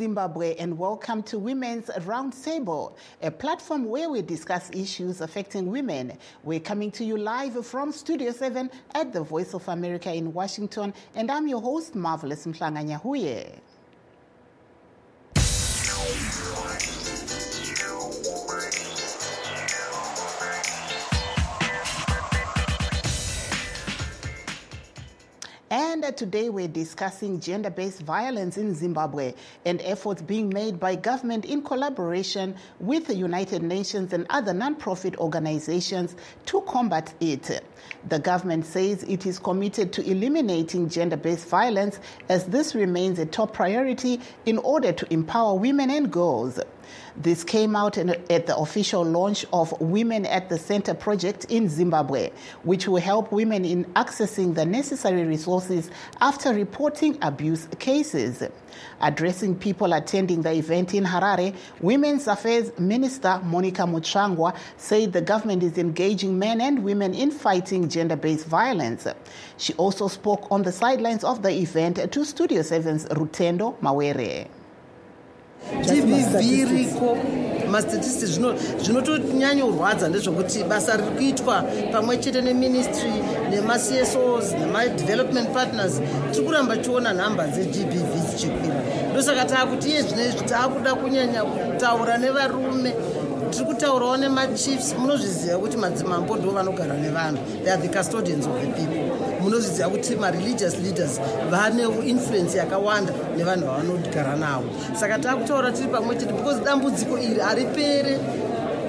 Zimbabwe, and welcome to Women's Roundtable, a platform where we discuss issues affecting women. We're coming to you live from Studio 7 at the Voice of America in Washington, and I'm your host, Marvelous Mhlanga And today we're discussing gender based violence in Zimbabwe and efforts being made by government in collaboration with the United Nations and other non-profit organizations to combat it. The government says it is committed to eliminating gender based violence as this remains a top priority in order to empower women and girls. This came out in, at the official launch of Women at the Center project in Zimbabwe, which will help women in accessing the necessary resources after reporting abuse cases. Addressing people attending the event in Harare, Women's Affairs Minister Monica Mutsvangwa said the government is engaging men and women in fighting gender based violence. She also spoke on the sidelines of the event to Studio 7's Rutendo Mawere. Gbv riko. Mastatistics zvinotonyanya ndezvokuti basa riri kuitwa pamwe chete neministry nemacsos nemadevelopment partners. Tiri kuramba tichiona nhamba dzegbv dzichikwira. Ndosaka taakuti iye zvinezvi taakuda kunyanya kutaura nevarume tiri kutaurawo nemachiefs munozviziva kuti madzimambo ndo vanogara nevanhu. They are the custodians of the people. Munozviziva kuti mareligious leaders vane influence yakawanda nevanhu vavanogara navo. Saka taakutaura tiri pamwe chete because dambudziko iri haripere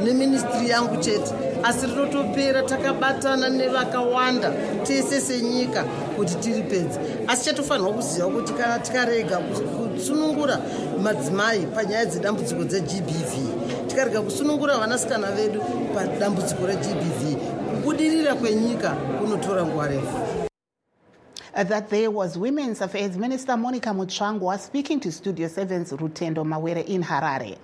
neministry yangu chete. Asi rinotopera takabatana nevakawanda tese senyika kuti tiri pedzi asi chatofanirwa kuziva kuti kana tikarega kutsunungura madzimai panyaya dzedambudziko dzegbv tikarega kusunungura vanasikana vedu padambudziko regbv kubudirira kwenyika kunotora nguva refu Uh, that there was Women's Affairs Minister Monica Mutsvangwa speaking to Studio 7's Rutendo Mawere in Harare.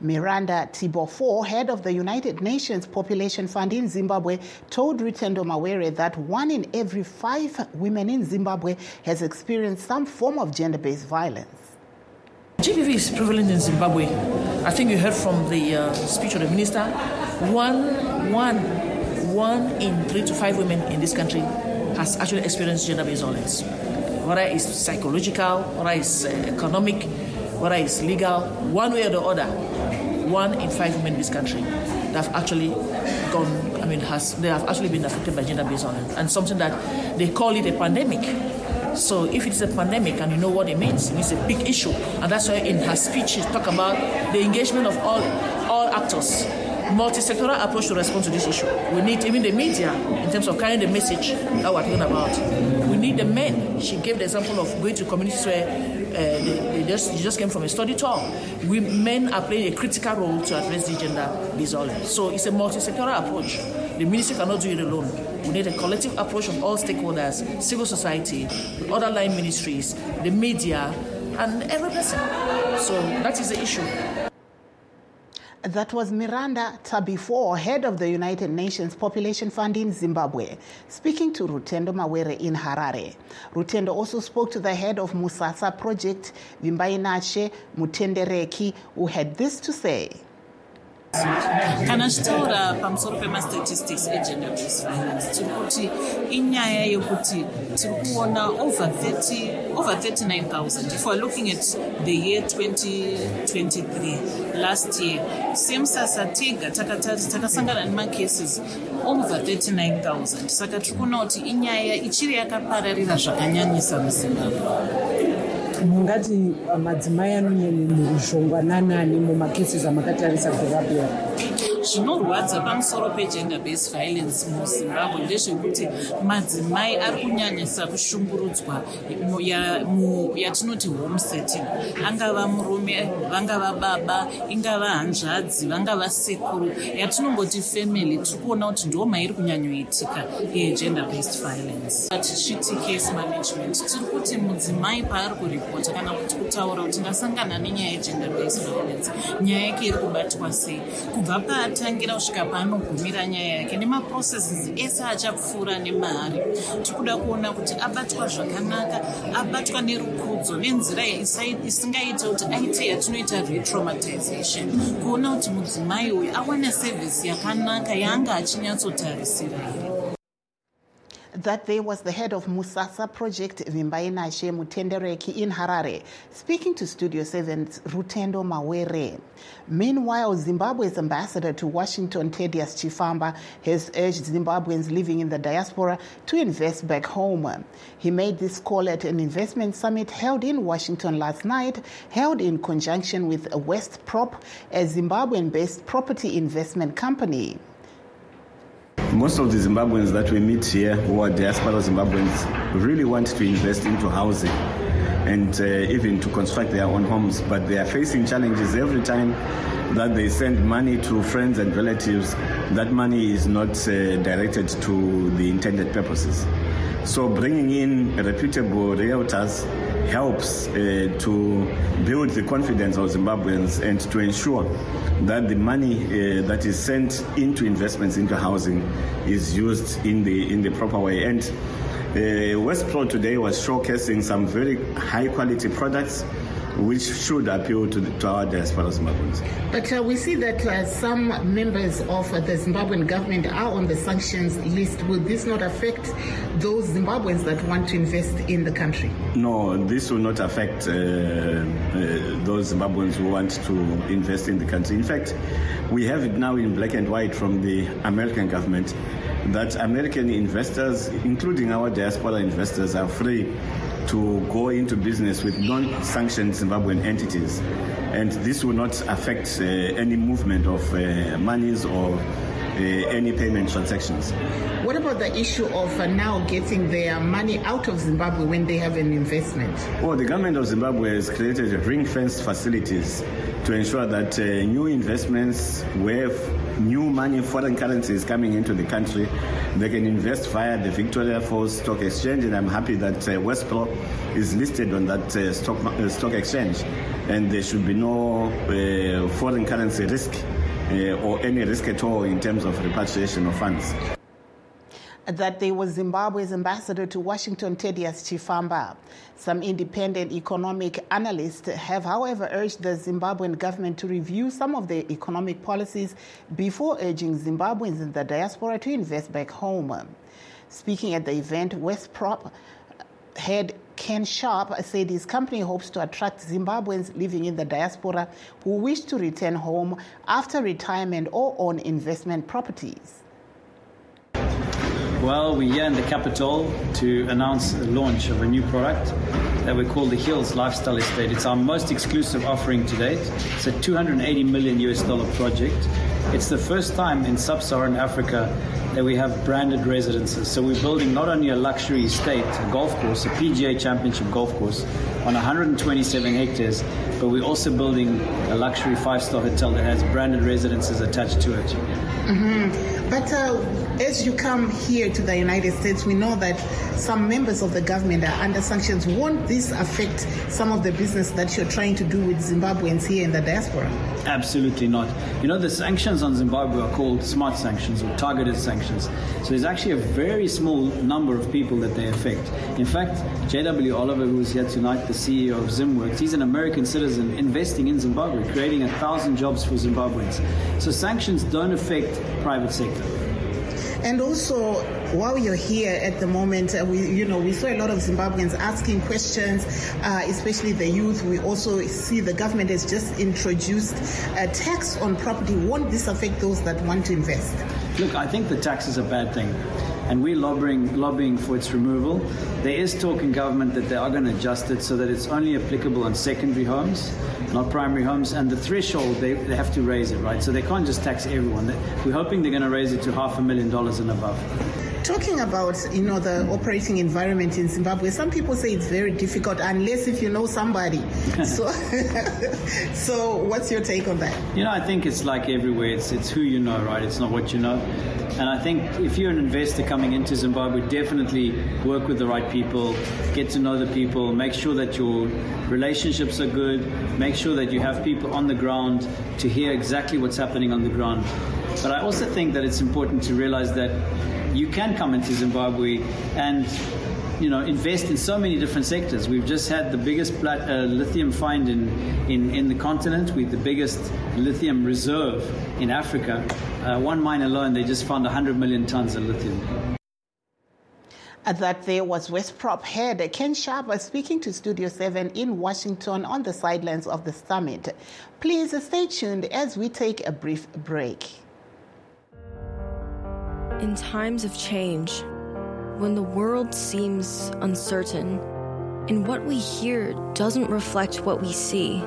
Miranda Tabifor, head of the United Nations Population Fund in Zimbabwe, told Rutendo Mawere that one in every five women in Zimbabwe has experienced some form of gender based violence. GBV is prevalent in Zimbabwe. I think you heard from the uh, speech of the minister. One, one, one in three to five women in this country has actually experienced gender-based violence. Whether it's psychological, whether it's uh, economic, whether it's legal, one way or the other, one in five women in this country that have actually gone. I mean, has they have actually been affected by gender-based violence, and something that they call it a pandemic. So if it's a pandemic and you know what it means, it's a big issue. And that's why in her speech she talked about the engagement of all, all actors, multi-sectoral approach to respond to this issue. We need even the media in terms of carrying the message that we're talking about. We need the men. She gave the example of going to communities where Uh, they, they just, just came from a study tour. We men are playing a critical role to address the gender disorder. So it's a multi-sectoral approach. The ministry cannot do it alone. We need a collective approach of all stakeholders, civil society, other line ministries, the media, and every person. So that is the issue. That was Miranda Tabifor, head of the United Nations Population Fund in Zimbabwe, speaking to Rutendo Mawere in Harare. Rutendo also spoke to the head of Musasa Project, Vimbainashe Mutendereki, who had this to say. kana tichitaura pamusoro pemastatistics egender based violence tiri kuti inyaya yekuti tiri kuona over 30 over 39000 if weare looking at the year 2023 last year semusasa tega takasangana nemacases over 39000 saka kuti inyaya ichiri yakapararira zvakanyanyisa muzimbabwe. Mungati madzimai anonyanyenuruzhongwa nanani mumakeses amakatarisa kurapira zvinorwadza pamusoro pegender based violence muzimbabwe ndezvekuti madzimai ari kunyanyisa kushungurudzwa yatinoti home setting. Angava murume vangava baba ingava hanzvadzi vangava sekuru. Yatinongoti family tiri kuona kuti ndo mairi kunyanyoitika yegender based violence. Tichiti case management tiri kuti mudzimai paari kuripota kana kuti kutaura kuti ndasangana nenyaya yegender based violence nyaya yake iri kubatwa sei? Kubva paata anotangira kusvika paanogumira nyaya yake nemaprocesses ese achapfuura nemari. Tiri kuda kuona kuti abatwa zvakanaka abatwa nerukudzo nenzira isingaite kuti aite yatinoita retraumatization. Kuona kuti mudzimai uyu awane sevhisi yakanaka yaanga achinyatsotarisira here That day was the head of Musasa project, Vimbainashe Mutendereki in Harare, speaking to Studio 7's Rutendo Mawere. Meanwhile, Zimbabwe's ambassador to Washington, Thaddeus Chifamba, has urged Zimbabweans living in the diaspora to invest back home. He made this call at an investment summit held in Washington last night, held in conjunction with West Prop, a Zimbabwean based property investment company. Most of the Zimbabweans that we meet here who are diaspora Zimbabweans really want to invest into housing and uh, even to construct their own homes, but they are facing challenges every time that they send money to friends and relatives. That money is not uh, directed to the intended purposes. So bringing in reputable realtors helps uh, to build the confidence of Zimbabweans and to ensure that the money uh, that is sent into investments into housing is used in the in the proper way. And uh, West Prop today was showcasing some very high quality products which should appeal to, the, to our diaspora Zimbabweans. But uh, we see that uh, some members of uh, the Zimbabwean government are on the sanctions list. Will this not affect those Zimbabweans that want to invest in the country? No, this will not affect uh, uh, those Zimbabweans who want to invest in the country. In fact, we have it now in black and white from the American government that American investors, including our diaspora investors, are free to go into business with non-sanctioned Zimbabwean entities. And this will not affect uh, any movement of uh, monies or uh, any payment transactions. What about the issue of uh, now getting their money out of Zimbabwe when they have an investment? Well, the government of Zimbabwe has created ring-fenced facilities to ensure that uh, new investments where new money, foreign currency is coming into the country, they can invest via the Victoria Falls Stock Exchange, and I'm happy that uh, Westprop is listed on that uh, stock, uh, stock exchange, and there should be no uh, foreign currency risk uh, or any risk at all in terms of repatriation of funds that there was Zimbabwe's ambassador to Washington, Thaddeus Chifamba. Some independent economic analysts have, however, urged the Zimbabwean government to review some of their economic policies before urging Zimbabweans in the diaspora to invest back home. Speaking at the event, West Prop head Ken Sharp said his company hopes to attract Zimbabweans living in the diaspora who wish to return home after retirement or own investment properties. Well, we're here in the capital to announce the launch of a new product that we call the Hills Lifestyle Estate. It's our most exclusive offering to date. It's a 280 million US dollar project. It's the first time in sub-Saharan Africa that we have branded residences. So we're building not only a luxury estate, a golf course, a PGA Championship golf course on 127 hectares, but we're also building a luxury five-star hotel that has branded residences attached to it. Mm-hmm. But uh, as you come here to the United States, we know that some members of the government are under sanctions. Won't this affect some of the business that you're trying to do with Zimbabweans here in the diaspora? Absolutely not. You know, the sanctions on Zimbabwe are called smart sanctions or targeted sanctions. So there's actually a very small number of people that they affect. In fact, J.W. Oliver, who is here tonight, the CEO of ZimWorks, he's an American citizen investing in Zimbabwe, creating a thousand jobs for Zimbabweans. So sanctions don't affect private sector. And also, while you're here at the moment, uh, we, you know, we saw a lot of Zimbabweans asking questions, uh, especially the youth. We also see the government has just introduced a tax on property. Won't this affect those that want to invest? Look, I think the tax is a bad thing, and we're lobbying, lobbying for its removal. There is talk in government that they are going to adjust it so that it's only applicable on secondary homes, not primary homes, and the threshold, they, they have to raise it, right? So they can't just tax everyone. We're hoping they're going to raise it to half a million dollars and above. Talking about you know the operating environment in Zimbabwe, some people say it's very difficult unless if you know somebody. so, so what's your take on that? You know, I think it's like everywhere. It's it's who you know, right? It's not what you know. And I think if you're an investor coming into Zimbabwe, definitely work with the right people, get to know the people, make sure that your relationships are good, make sure that you have people on the ground to hear exactly what's happening on the ground. But I also think that it's important to realize that you can come into Zimbabwe and you know, invest in so many different sectors. We've just had the biggest plat- uh, lithium find in, in, in the continent. We've the biggest lithium reserve in Africa. Uh, one mine alone, they just found 100 million tons of lithium. That there was Westprop head Ken Sharp speaking to Studio 7 in Washington on the sidelines of the summit. Please stay tuned as we take a brief break. In times of change, when the world seems uncertain and what we hear doesn't reflect what we see,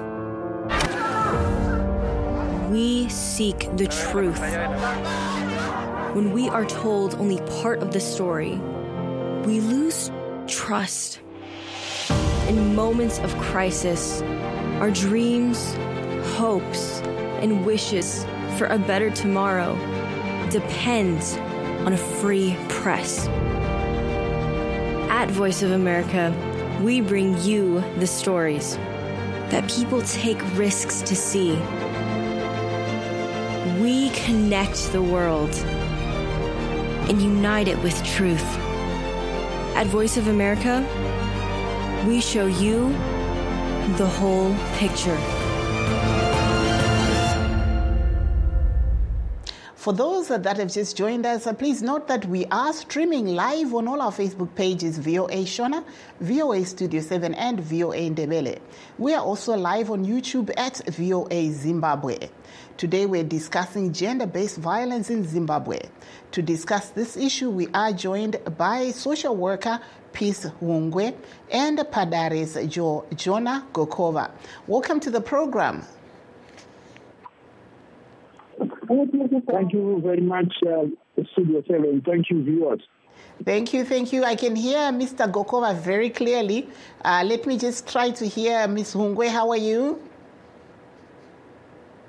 we seek the truth. When we are told only part of the story, we lose trust. In moments of crisis, our dreams, hopes, and wishes for a better tomorrow depend on a free press. At Voice of America, we bring you the stories that people take risks to see. We connect the world and unite it with truth. At Voice of America, we show you the whole picture. For those that have just joined us, uh, please note that we are streaming live on all our Facebook pages VOA Shona, VOA Studio 7, and VOA Ndebele. We are also live on YouTube at VOA Zimbabwe. Today we're discussing gender based violence in Zimbabwe. To discuss this issue, we are joined by social worker Peace Hungwe and Padares jo- Jonah Gokova. Welcome to the program. Thank you very much, uh, Studio 7. Thank you, viewers. Thank you, thank you. I can hear Mr. Gokova very clearly. Uh, let me just try to hear Ms. Hungwe. How are you?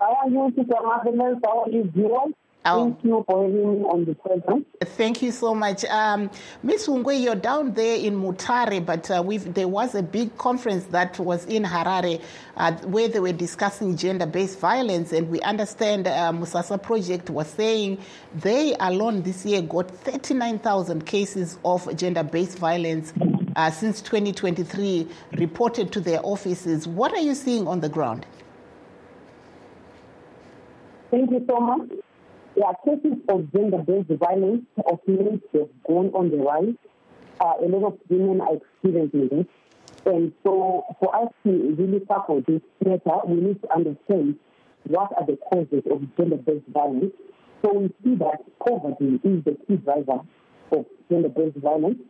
How are you, Mr. Martinez? How are you, viewers? Oh. Thank you for having me on the program. Thank you so much. Um, Ms. Hungwe, you're down there in Mutare, but uh, we've, there was a big conference that was in Harare uh, where they were discussing gender based violence. And we understand uh, Musasa Project was saying they alone this year got 39,000 cases of gender based violence uh, since 2023 reported to their offices. What are you seeing on the ground? Thank you so much. Yeah, cases of gender-based violence of men have gone on the rise. Uh, a lot of women are experiencing this. And so for us to really tackle this matter, we need to understand what are the causes of gender-based violence. So we see that poverty is the key driver of gender-based violence.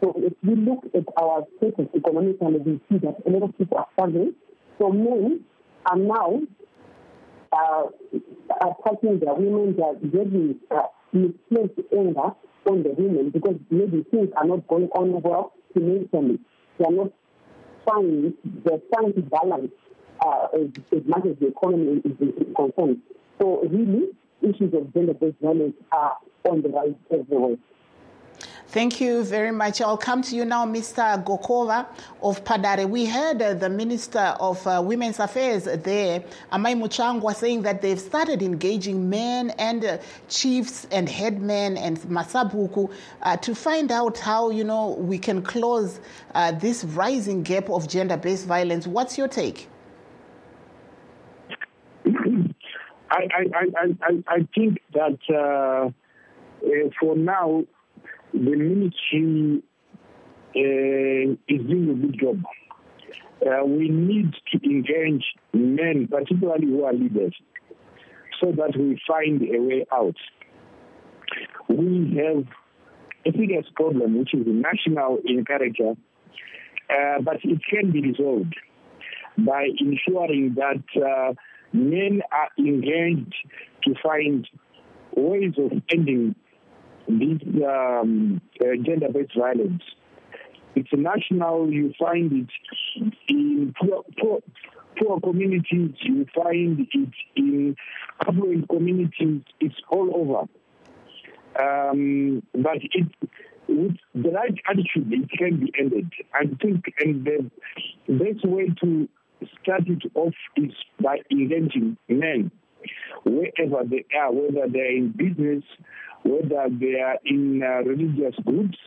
So if we look at our status economically, we see that a lot of people are struggling. So men are now attacking the women, they are getting uh, misplaced anger on the women because maybe things are not going on well financially. They are not trying, they're trying to balance uh, as, as much as the economy is, is concerned. So really, issues of gender-based violence are on the rise everywhere. Thank you very much. I'll come to you now, Mr. Gokova of Padare. We heard uh, the Minister of uh, Women's Affairs there, Amai Mutsvangwa, saying that they've started engaging men and uh, chiefs and headmen and masabuku uh, to find out how, you know, we can close uh, this rising gap of gender-based violence. What's your take? I, I, I, I, I think that uh, uh, for now, the ministry uh, is doing a good job. Uh, we need to engage men, particularly who are leaders, so that we find a way out. We have a serious problem, which is national in character, uh, but it can be resolved by ensuring that uh, men are engaged to find ways of ending this um, uh, gender-based violence. It's national. You find it in poor, poor, poor communities. You find it in affluent communities. It's all over. Um, but it, with the right attitude, it can be ended. I think, and the best way to start it off is by engaging men wherever they are, whether they're in business, whether they are in uh, religious groups,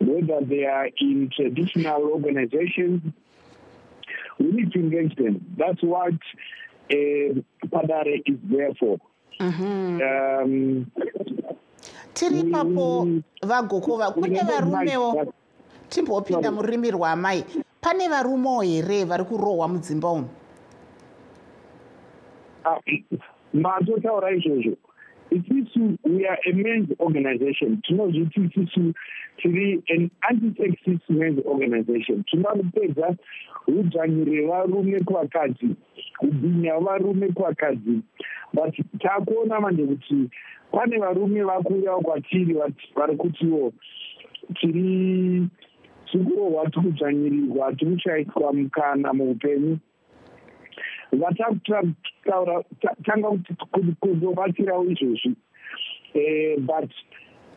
whether they are in traditional organizations. We need to engage them. That's what uh, Padare is there for. Mm-hmm. Um, tiri ipapo vagokova kune varumewo timbopinda mururimi rwamai pane varumewo here vari kurohwa mudzimba umu ah, matotaura izvozvo isusu we are a mans organization. Tinozviti isusu tiri an antisexist mans organization. Tinoda kupedza udzvanyi revarume kuvakadzi kubhinya varume kuvakadzi but takuona manje kuti pane varume vakuuyawo kwatiri vari kutiwo. Tiri tikurohwa tikudzvanyirirwa tikushayiswa mukana muupenyu vatakutaura tanga kuzobatsirawo izvozvi. Eh, but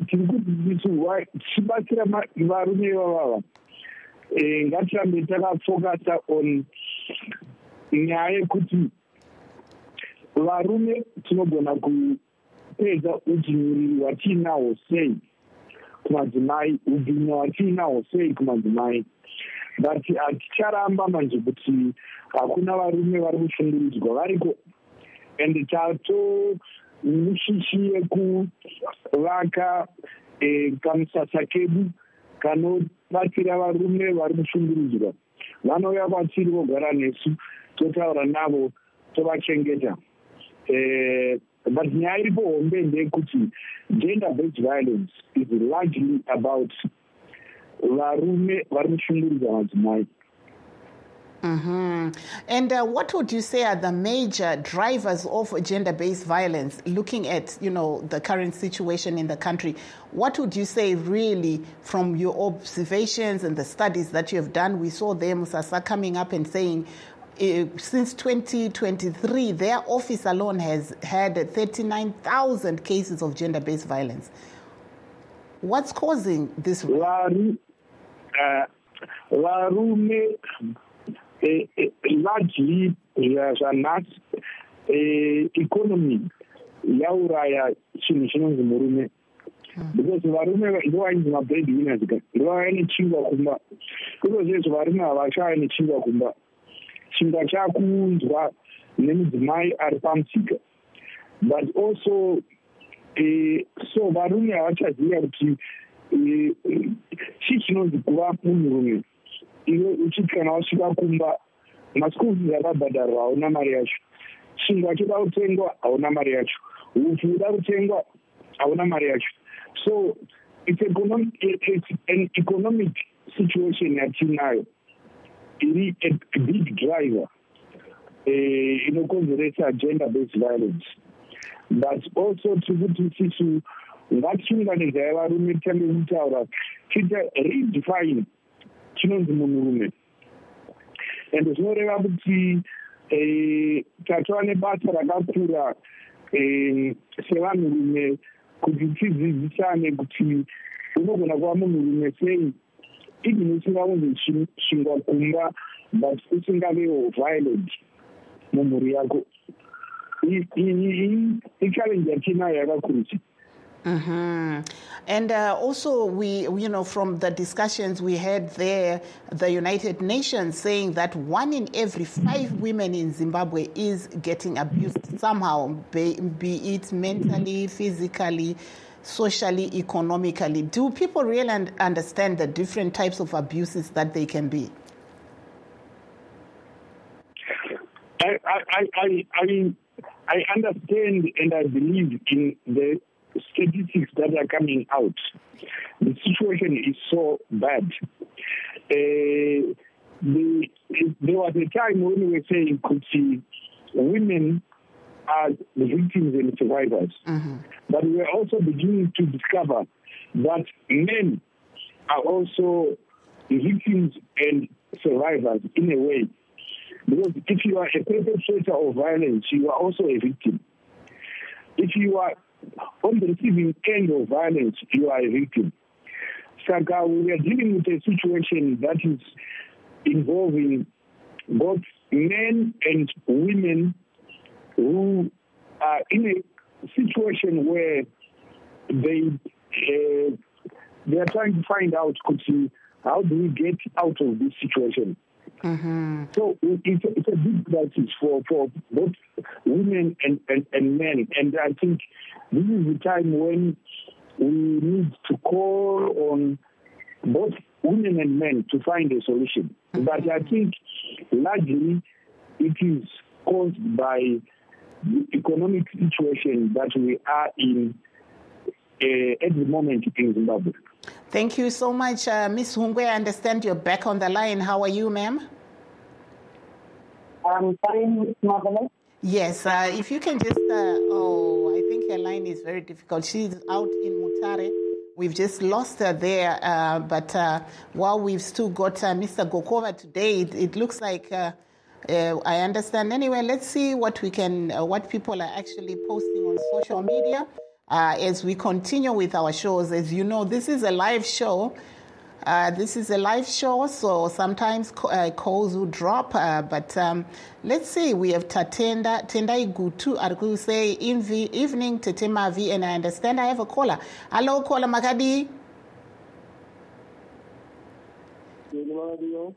tiri kuti tichiwa tichibatsira varume ivavava eh, ngatirambe takafokasa on nyaya yekuti varume tinogona kupedza udzvinyiriri hwatiinahwo sei kumadzimai ubhinya hwatiinahwo sei kumadzimai but haticharamba manje kuti hakuna varume vari kushungurudzwa variko? And tato mushishi yekuvaka e, kamusasa kedu kanobatsira varume vari kushungurudzwa vanouya kwatiri vogara nesu totaura navo tovachengeta. E, but nyaya iripo hombe ndeyekuti gender based violence is largely about varume vari kushungurudza madzimai Mm-hmm. And uh, what would you say are the major drivers of gender-based violence? Looking at you know the current situation in the country, what would you say really from your observations and the studies that you have done? We saw them Musasa coming up and saying. Uh, since 2023, their office alone has had 39,000 cases of gender based violence. What's causing this? Varume largely zvanhasi economy yauraya chinhu chinonzi murume. Because varume ndovainzi mabred winners ka ndovaya nechingwa kumba ikozvezvo varume havachava nechingwa kumba chingwa chakunzwa nemudzimai ari pamusika but also so varume havachaziva kuti chii chinonzi kuva munhurume. Iwe uchiti kana wasvika kumba maschool fees akabhadharwa hauna mari yacho. Chingwa choda kutengwa hauna mari yacho. Upfu uda kutengwa hauna mari yacho. So it's, economic, it's an economic situation yatinayo. Iri a big driver eh, inokonzeresa gender based violence. But also tiri kuti sisu ngatiunganidzai varume titange kutaura tiita redefine chinonzi munhurume. Ende zvinoreva kuti eh, tatova nebasa rakakura eh, sevanhurume kuti tidzidzisane kuti unogona kuva munhurume sei. Even usingaunzi shingwa kumba but usingavewo violent mumhuri yako. Ichallenji yatinayo yakakurusa Mm-hmm. And uh, also, we, you know, from the discussions we had there, the United Nations saying that one in every five women in Zimbabwe is getting abused somehow, be, be it mentally, physically, socially, economically. Do people really understand the different types of abuses that they can be? I, I, I, I, I understand and I believe in the statistics that are coming out, the situation is so bad. Uh, the, there was a time when we were saying could see women are the victims and survivors. Mm-hmm. But we are also beginning to discover that men are also victims and survivors in a way. Because if you are a perpetrator of violence, you are also a victim. If you are on the receiving end of violence, you are a victim. Saka, we are dealing with a situation that is involving both men and women who are in a situation where they uh, they are trying to find out Kuti, how do we get out of this situation. Mm-hmm. So it's a, it's a big crisis for, for both women and, and, and men. And I think this is the time when we need to call on both women and men to find a solution. Mm-hmm. But I think largely it is caused by the economic situation that we are in uh, at the moment in Zimbabwe. Thank you so much, uh, Ms. Hungwe. I understand you're back on the line. How are you, ma'am? I'm fine, Marvelous. Yes, uh, if you can just, uh, oh, I think her line is very difficult. She's out in Mutare. We've just lost her there, uh, but uh, while we've still got uh, Mr. Gokova today, it, it looks like uh, I understand. Anyway, let's see what we can, what people are actually posting on social media as we continue with our shows. As you know, this is a live show. Uh, this is a live show, so sometimes uh, calls will drop. Uh, but um, let's see, we have Tatenda Tendai Gutu Arku say in the evening Tetemavi, and I understand I have a caller. Hello, caller Makadi.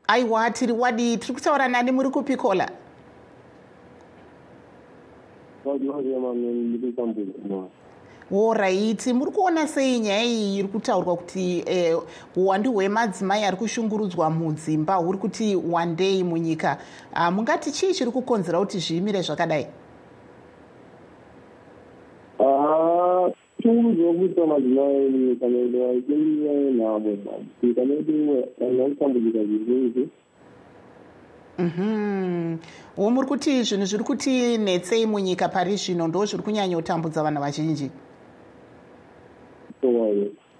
aiwa tiri wadi tiri kutaura nani muri kupi kola oraiti muri kuona sei nyaya iyi iri kutaurwa kuti uwandu eh, hwemadzimai ari kushungurudzwa mudzimba huri kuti wandei munyika. Uh, mungati chii chiri kukonzera kuti zviimire zvakadai? Shungurudzwa kuita madzimai munyika medu aichimira nhamo nyika medu vanhu vakutambudzika zvirikuizvi wo muri kuti zvinhu zviri kuti nhetsei munyika pari zvino ndo zviri kunyanya kutambudza vanhu vazhinji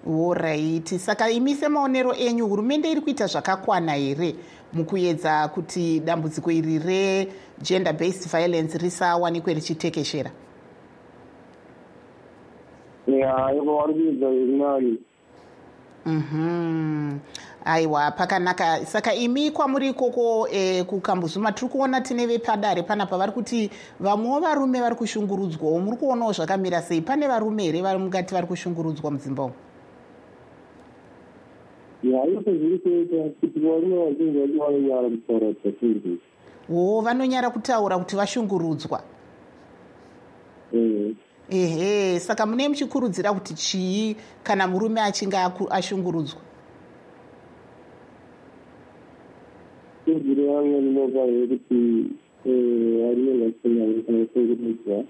oraiti saka imi semaonero enyu. Hurumende iri kuita zvakakwana here mukuedza kuti dambudziko iri regender based violence risawanikwe richitekeshera? Ya iko vari kuedza iri nani aiwa pakanaka. Saka imi kwamuri ikoko e, kukambuzuma tiri kuona tine vepadare panapa vari kuti vamwewo varume vari kushungurudzwawo muri kuonawo zvakamira sei? Pane varume here vari mungati vari kushungurudzwa mudzimba umu? Ya iko zviri kuita kuti varume vazhinji vacho vanonyara kutaura zvatinzi wo vanonyara kutaura kuti vashungurudzwa. Ehe saka mune muchikurudzira kuti chii kana murume achinge ashungurudzwa kudziri vamwe ndinopahe kuti varume vachinaashungurudzwa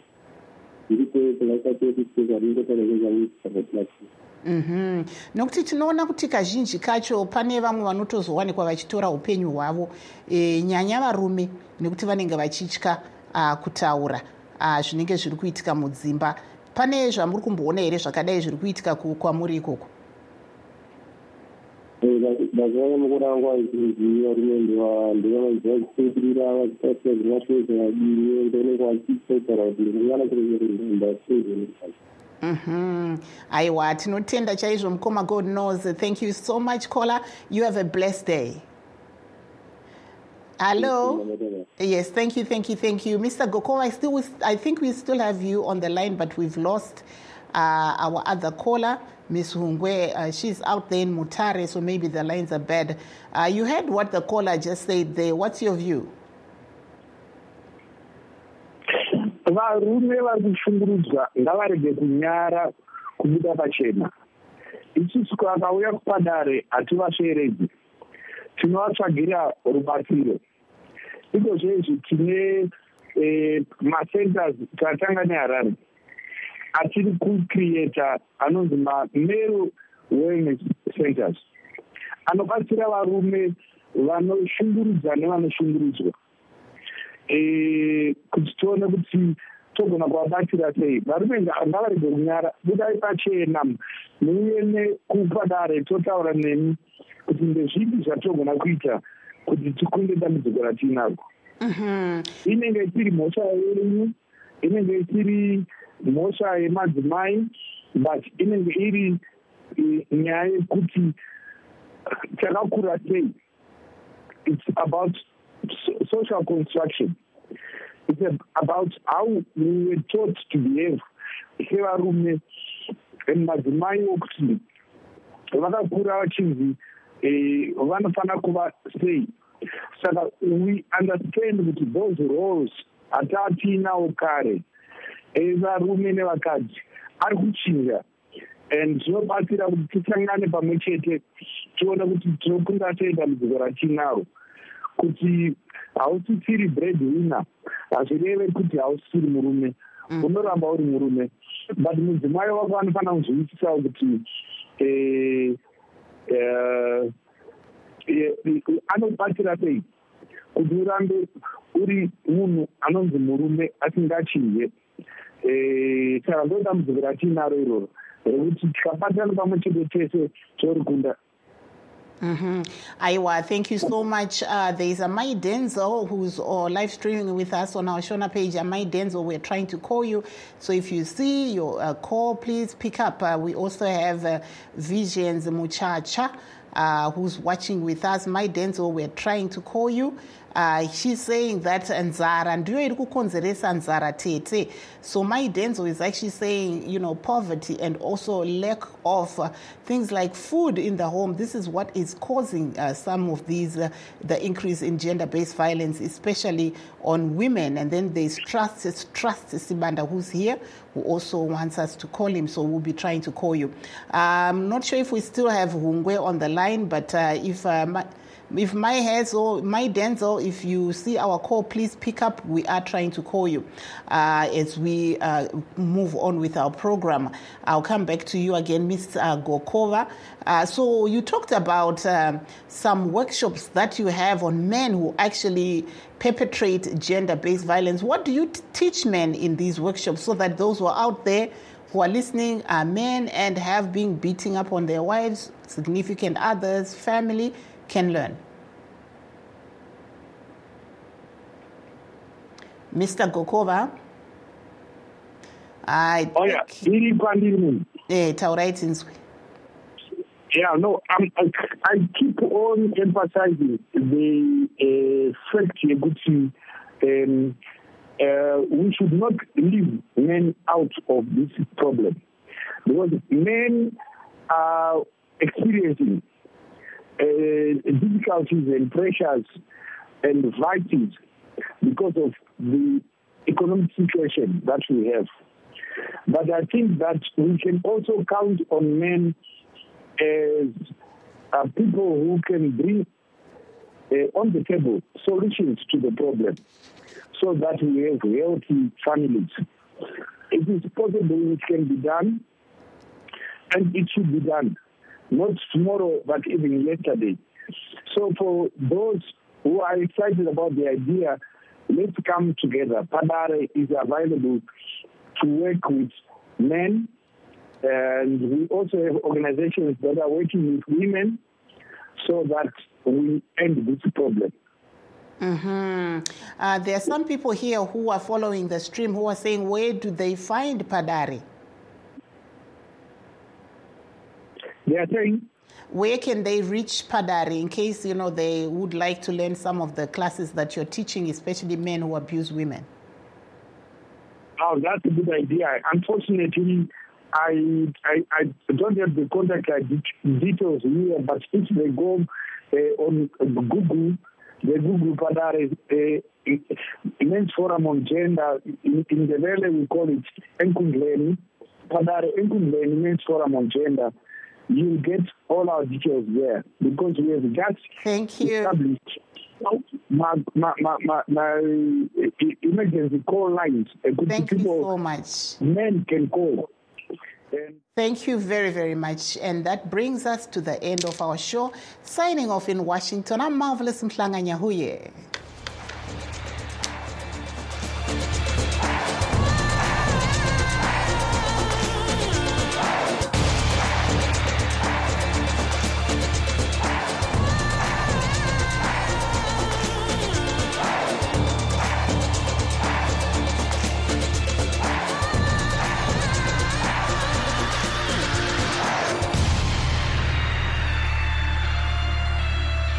zviri kwete vakati kuti zvaringotarekezvamuisakatilachi nokuti tinoona kuti kazhinji kacho pane vamwe vanotozowanikwa vachitora upenyu hwavo. E, nyanya varume nekuti vanenge vachitya kutaura zvinenge zviri kuitika mudzimba. Pane zvamuri kumboona here zvakadai zviri kuitika kwamuri ikoko mazuva mukurangwa zhinji varume ndevanoziva kutsungirira vachitatira zvinatweza vadini ndonenge vachitaura kuti ndingana kurekerenda sezvemukai aiwa tinotenda chaizvo mukoma god knows thank you so much caller you have a blessed day Hello. Yes, thank you, thank you, thank you. Mr. Gokova, I, still, I think we still have you on the line, but we've lost uh, our other caller, Ms. Hungwe. Uh, she's out there in Mutare, so maybe the lines are bad. Uh, you heard what the caller just said there. What's your view? varume vari kushungurudzwa ngavarege kunyara kubuda pachena isusu vakauya kupadare tinovatsvagira rubatsiro tine macenters tatanga neharare atiri kucreata anonzi mamero wellness centers. Anobatsira varume vanoshungurudza nevanoshungurudzwa. Kuti tione kuti togona kuvabatsira sei. Varume ngavarege kunyara. Budai pachena. Muuye nekupadare totaura nemi kuti ndezvipi zvatogona kuita kuti tikunde dambudziko ratiinako inenge tiri mhosva yenyu inenge isiri mhosva yemadzimai but inenge iri nyaya yekuti takakura sei? Its about social construction. It's about how we were taught to behave. Sevarume madzimai okuti vakakura vachinzi vanofanira kuva sei? Saka we understand kuti those roles hataatiinawo kare varume nevakadzi ari kuchinja. And zvinobatsira kuti tisangane pamwe chete tione kuti tinokunda sei dambudziko ratinaro kuti hausisiri bread winner hazvireve kuti hausisiri murume. Mm. unoramba uri murume but mudzimai wako anofanira kuzvivisisawo kuti eh, eh, anobatsira sei? Kuti urambe uri munhu anonzi murume asingachinje saka ndo dambudziko ratiinaro iroro rekuti tikabatana pamwe chete tese tori kunda Mm-hmm. Aiwa, thank you so much. Uh, there is a Mai Denzel who's uh, live streaming with us on our Shona page. A Mai Denzel, we're trying to call you. So if you see your uh, call, please pick up. Uh, we also have uh, Visions Muchacha. Uh, who's watching with us, Mai Denzel, we're trying to call you. Uh, she's saying that nzara ndiyo iri kukonzeresa nzara tete. So my denzo is actually saying you know poverty and also lack of uh, things like food in the home. This is what is causing uh, some of these uh, the increase in gender-based violence especially on women. And then there's trust trust sibanda who's here who also wants us to call him so we'll be trying to call you. I'm not sure if we still have hungwe on the line but uh, if my, if my heads or Mai Denzel, if you see our call, please pick up. We are trying to call you uh, as we uh, move on with our program. I'll come back to you again, Ms. Uh, Gokova. Uh, so you talked about um, some workshops that you have on men who actually perpetrate gender-based violence. What do you t- teach men in these workshops so that those who are out there who are listening are men and have been beating up on their wives, significant others, family, can learn. Mr. Gokova. I oh yeah, iri kwandiri munhu. Eh, taurai tinzwi. Yeah, no, um, I, I keep on emphasizing the uh, fact that um, uh, we should not leave men out of this problem because men are experiencing difficulties and pressures and fighting because of the economic situation that we have. But I think that we can also count on men as uh, people who can bring uh, on the table solutions to the problem so that we have healthy families. It is possible it can be done, and it should be done, not tomorrow, but even yesterday. So for those who are excited about the idea, let's come together. Padare is available to work with men, and we also have organizations that are working with women so that we end this problem. Mm-hmm. Uh, there are some people here who are following the stream who are saying, where do they find Padare? Are saying, where can they reach Padare in case you know they would like to learn some of the classes that you're teaching, especially men who abuse women? Oh, that's a good idea. Unfortunately, I I, I don't have the contact details here, but if they go uh, on Google, the Google Padare uh, Men's Forum on Gender, in, in the valley we call it Enkundleni, Padare Enkundleni Men's Forum on Gender you'll get all our details there because we have just Thank you. established my, my, my, my, my emergency call lines. Thank people, you so much. Men can call. And Thank you very, very much. And that brings us to the end of our show. Signing off in Washington, I'm Marvelous Mhlanga Nyahuye.